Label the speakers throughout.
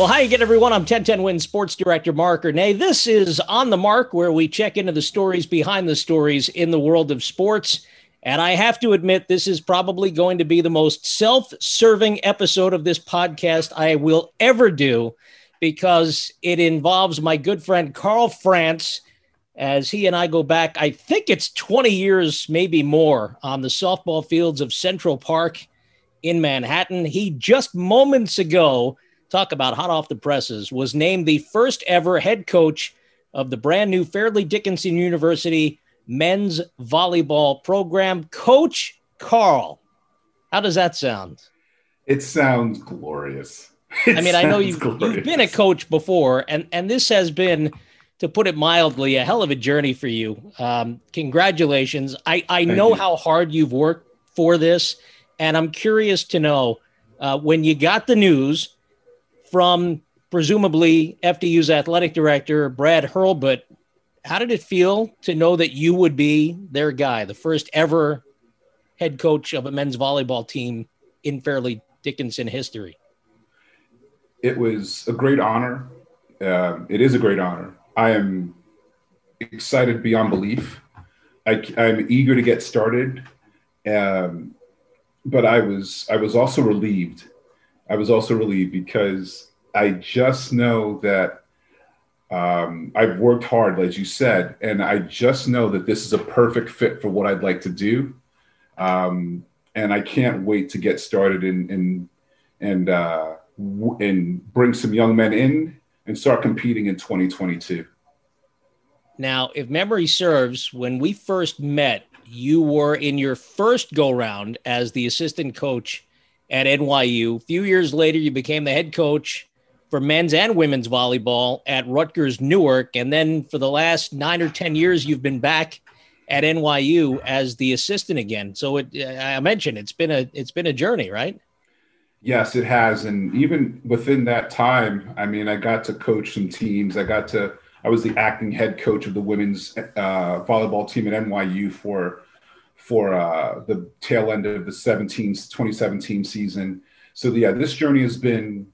Speaker 1: Well, hi again, everyone. I'm 1010 Win Sports Director Marc Ernay. This is On the Marc, where we check into the stories behind the stories in the world of sports. And I have to admit, this is probably going to be the most self serving episode of this podcast I will ever do because it involves my good friend Karl France as he and I go back, I think it's 20 years, maybe more, on the softball fields of Central Park in Manhattan. He just moments ago, talk about hot off the presses, was named the first ever head coach of the brand new Fairleigh Dickinson University men's volleyball program. Coach Karl, how does that sound?
Speaker 2: It sounds glorious.
Speaker 1: It I mean, I know you've, you've been a coach before, and, and this has been, to put it mildly, a hell of a journey for you. Um, congratulations. I, I know you. how hard you've worked for this, and I'm curious to know uh, when you got the news from presumably FDU's athletic director, Brad Hurlbut, how did it feel to know that you would be their guy, the first ever head coach of a men's volleyball team in Fairleigh Dickinson history?
Speaker 2: It was a great honor. Uh, it is a great honor. I am excited beyond belief. I, am eager to get started, um, but I was I was also relieved. I was also relieved because I just know that um, I've worked hard, as you said, and I just know that this is a perfect fit for what I'd like to do. Um, and I can't wait to get started and and and uh, w- and bring some young men in and start competing in 2022.
Speaker 1: Now, if memory serves, when we first met, you were in your first go round as the assistant coach at NYU. A few years later, you became the head coach for men's and women's volleyball at Rutgers Newark. And then for the last nine or 10 years, you've been back at NYU as the assistant again. So it, I mentioned it's been a, it's been a journey, right?
Speaker 2: Yes, it has. And even within that time, I mean, I got to coach some teams. I got to, I was the acting head coach of the women's uh, volleyball team at NYU for, for uh, the tail end of the 17, 2017 season. So yeah, this journey has been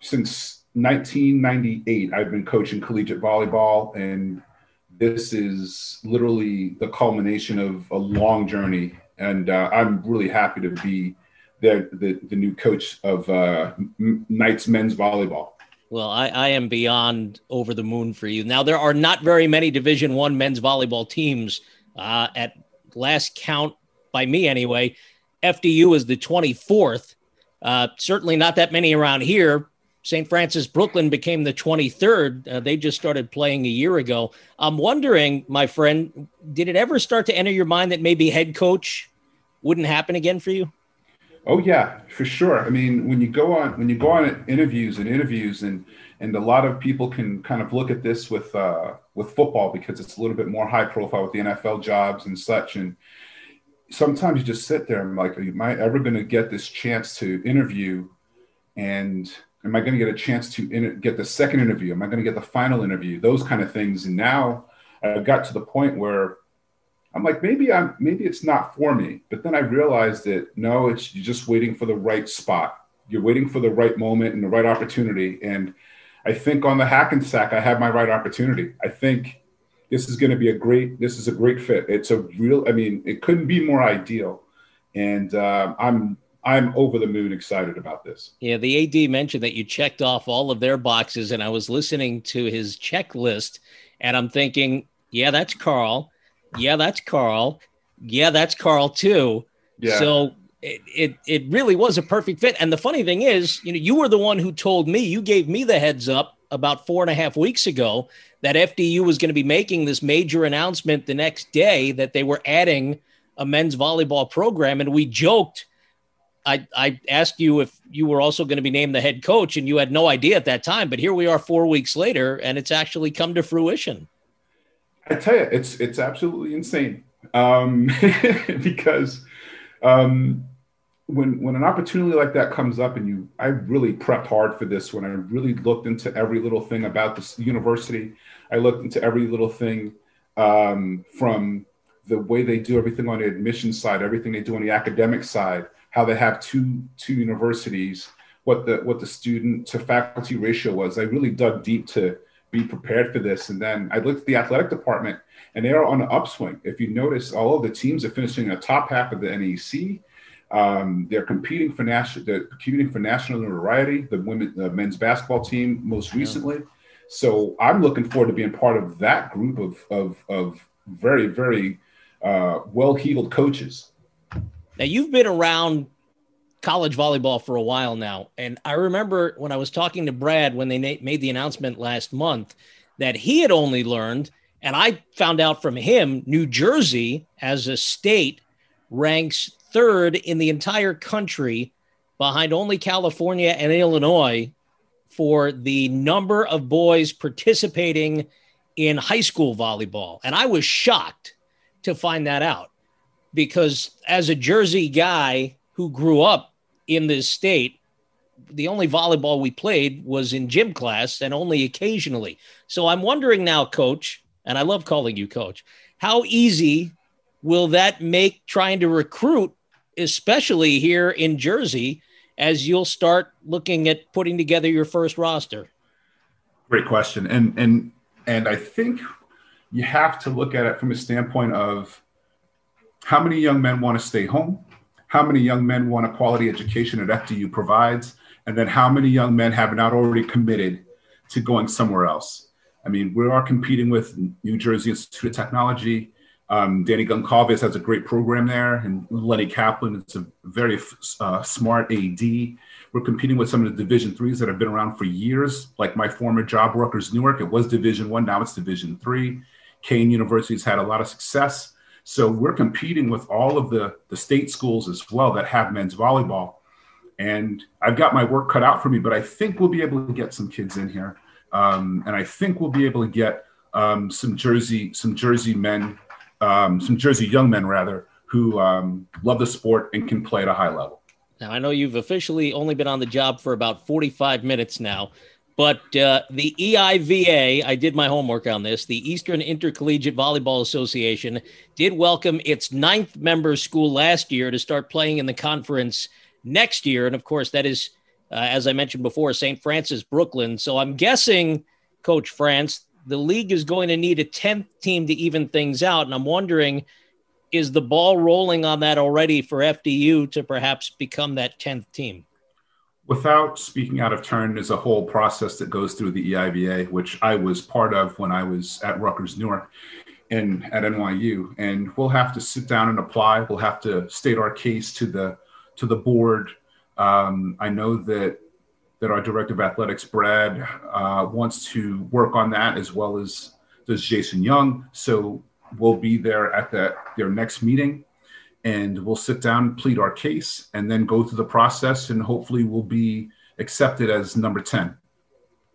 Speaker 2: since 1998, I've been coaching collegiate volleyball, and this is literally the culmination of a long journey. And uh, I'm really happy to be the, the, the new coach of uh, Knights men's volleyball.
Speaker 1: Well, I, I, am beyond over the moon for you. Now, there are not very many Division One men's volleyball teams. Uh, at last count, by me anyway, FDU is the 24th. Uh, certainly not that many around here. St. Francis Brooklyn became the 23rd. Uh, they just started playing a year ago. I'm wondering, my friend, did it ever start to enter your mind that maybe head coach wouldn't happen again for you?
Speaker 2: Oh yeah, for sure. I mean, when you go on when you go on interviews and interviews and and a lot of people can kind of look at this with uh, with football because it's a little bit more high profile with the NFL jobs and such. And sometimes you just sit there and like, am I ever going to get this chance to interview? And am I going to get a chance to get the second interview? Am I going to get the final interview? Those kind of things. And now I've got to the point where I'm like, maybe I'm, maybe it's not for me. But then I realized that no, it's you're just waiting for the right spot. You're waiting for the right moment and the right opportunity. And I think on the Hackensack, I have my right opportunity. I think this is going to be a great, this is a great fit. It's a real, I mean, it couldn't be more ideal. And uh, I'm I'm over the moon excited about this.
Speaker 1: Yeah, the AD mentioned that you checked off all of their boxes, and I was listening to his checklist, and I'm thinking, yeah, that's Karl. Yeah, that's Karl. Yeah, that's Karl too. Yeah. So it, it it really was a perfect fit. And the funny thing is, you know, you were the one who told me, you gave me the heads up about four and a half weeks ago that FDU was going to be making this major announcement the next day that they were adding a men's volleyball program. And we joked I, I asked you if you were also going to be named the head coach, and you had no idea at that time. But here we are, four weeks later, and it's actually come to fruition.
Speaker 2: I tell you, it's it's absolutely insane um, because um, when when an opportunity like that comes up, and you, I really prepped hard for this. When I really looked into every little thing about this university, I looked into every little thing um, from the way they do everything on the admission side, everything they do on the academic side, how they have two two universities, what the what the student to faculty ratio was. I really dug deep to be prepared for this, and then I looked at the athletic department, and they are on an upswing. If you notice, all of the teams are finishing in the top half of the NEC. Um, they're competing for national. They're competing for national notoriety. The women, the men's basketball team, most recently. Yeah. So I'm looking forward to being part of that group of of, of very very uh, well-heeled coaches.
Speaker 1: Now you've been around college volleyball for a while now, and I remember when I was talking to Brad when they made the announcement last month that he had only learned, and I found out from him, New Jersey as a state ranks third in the entire country behind only California and Illinois for the number of boys participating in high school volleyball. And I was shocked to find that out because as a Jersey guy who grew up in this state, the only volleyball we played was in gym class and only occasionally. So I'm wondering now, coach, and I love calling you coach, how easy will that make trying to recruit, especially here in Jersey, as you'll start looking at putting together your first roster?
Speaker 2: Great question. And and and I think you have to look at it from a standpoint of how many young men want to stay home, how many young men want a quality education that FDU provides, and then how many young men have not already committed to going somewhere else. I mean, we are competing with New Jersey Institute of Technology. Um, Danny Goncalves has a great program there, and Lenny Kaplan is a very uh, smart AD. We're competing with some of the Division threes that have been around for years, like my former job, Rutgers Newark. It was Division one, now it's Division three. Kean University has had a lot of success. So we're competing with all of the, the state schools as well that have men's volleyball. And I've got my work cut out for me, but I think we'll be able to get some kids in here. Um, and I think we'll be able to get um, some Jersey, some Jersey men, um, some Jersey young men rather, who um, love the sport and can play at a high level.
Speaker 1: Now I know you've officially only been on the job for about 45 minutes now, but uh, the EIVA, I did my homework on this. The Eastern Intercollegiate Volleyball Association did welcome its ninth member school last year to start playing in the conference next year. And of course, that is, uh, as I mentioned before, St. Francis Brooklyn. So I'm guessing, Coach France, the league is going to need a 10th team to even things out. And I'm wondering, is the ball rolling on that already for FDU to perhaps become that 10th team?
Speaker 2: without speaking out of turn, there's a whole process that goes through the EIVA, which I was part of when I was at Rutgers Newark and at NYU. And we'll have to sit down and apply. We'll have to state our case to the to the board. Um, I know that that our director of athletics, Brad, uh, wants to work on that as well as does Jason Young. So we'll be there at that their next meeting and we'll sit down, plead our case, and then go through the process, and hopefully we'll be accepted as number 10.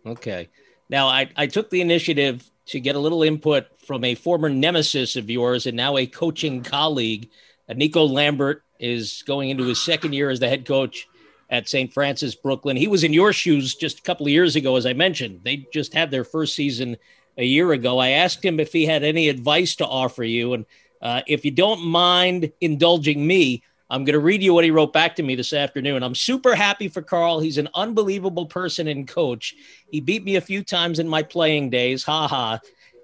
Speaker 1: Okay. Now, I, I took the initiative to get a little input from a former nemesis of yours and now a coaching colleague. Uh, Nico Lambert is going into his second year as the head coach at St. Francis Brooklyn. He was in your shoes just a couple of years ago, as I mentioned. They just had their first season a year ago. I asked him if he had any advice to offer you, and uh, if you don't mind indulging me, I'm going to read you what he wrote back to me this afternoon. I'm super happy for Karl. He's an unbelievable person and coach. He beat me a few times in my playing days. Ha ha.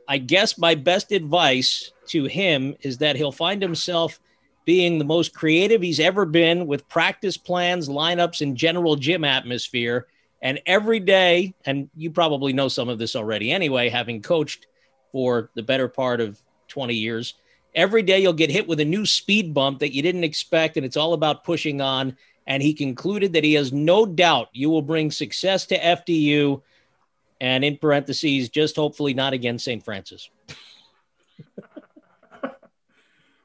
Speaker 1: I guess my best advice to him is that he'll find himself being the most creative he's ever been with practice plans, lineups, and general gym atmosphere. And every day, and you probably know some of this already anyway, having coached for the better part of 20 years Every day you'll get hit with a new speed bump that you didn't expect, and it's all about pushing on. And he concluded that he has no doubt you will bring success to FDU, and in parentheses, just hopefully not against St. Francis.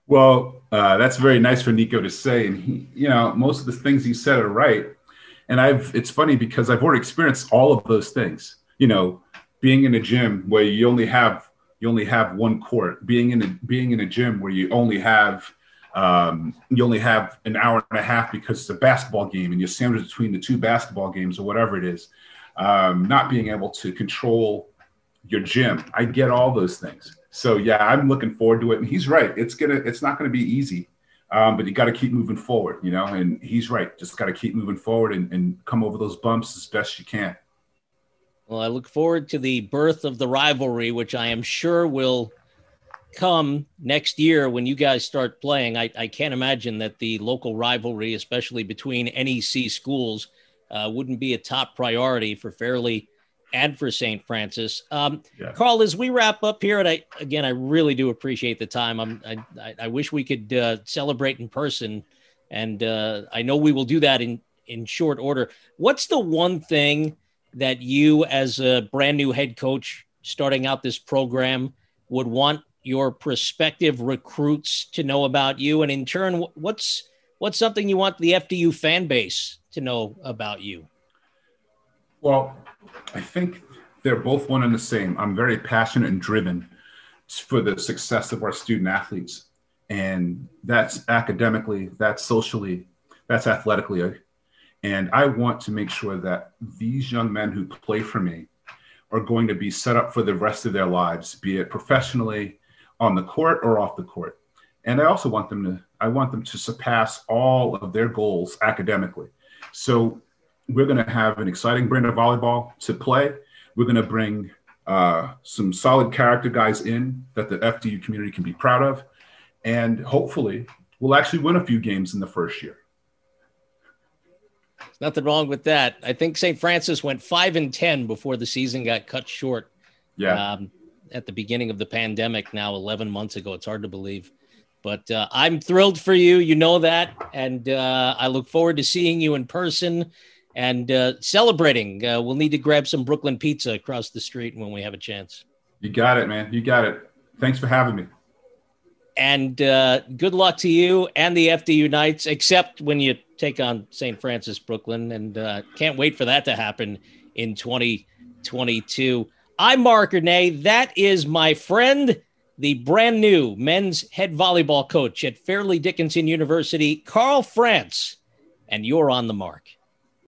Speaker 2: Well, uh, that's very nice for Nico to say, and he, you know, most of the things he said are right. And I've, it's funny because I've already experienced all of those things. You know, being in a gym where you only have you only have one court, being in a being in a gym where you only have um, you only have an hour and a half because it's a basketball game and you're sandwiched between the two basketball games or whatever it is. Um, not being able to control your gym, I get all those things. So yeah, I'm looking forward to it. And he's right; it's gonna it's not gonna be easy. Um, but you got to keep moving forward, you know. And he's right; just got to keep moving forward and, and come over those bumps as best you can.
Speaker 1: Well, I look forward to the birth of the rivalry, which I am sure will come next year when you guys start playing. I, I can't imagine that the local rivalry, especially between NEC schools, uh, wouldn't be a top priority for Fairleigh and for St. Francis. Um, yeah. Karl, as we wrap up here, and I again, I really do appreciate the time. I'm, I, I wish we could uh, celebrate in person, and uh, I know we will do that in in short order. What's the one thing? that you, as a brand new head coach starting out this program, would want your prospective recruits to know about you? And in turn, what's what's something you want the FDU fan base to know about you?
Speaker 2: Well, I think they're both one and the same. I'm very passionate and driven for the success of our student athletes. And that's academically, that's socially, that's athletically. And I want to make sure that these young men who play for me are going to be set up for the rest of their lives, be it professionally, on the court, or off the court. And I also want them to, I want them to surpass all of their goals academically. So we're going to have an exciting brand of volleyball to play. We're going to bring uh, some solid character guys in that the FDU community can be proud of. And hopefully, we'll actually win a few games in the first year.
Speaker 1: Nothing wrong with that. I think St. Francis went five and ten before the season got cut short.
Speaker 2: Yeah.
Speaker 1: Um, at the beginning of the pandemic, now eleven months ago, it's hard to believe. But uh, I'm thrilled for you. You know that, and uh, I look forward to seeing you in person and uh, celebrating. Uh, we'll need to grab some Brooklyn pizza across the street when we have a chance.
Speaker 2: You got it, man. You got it. Thanks for having me.
Speaker 1: And uh, good luck to you and the FDU Knights, except when you take on St. Francis Brooklyn. And uh, can't wait for that to happen in 2022. I'm Marc Ernay. That is my friend, the brand new men's head volleyball coach at Fairleigh Dickinson University, Karl France. And you're on the mark.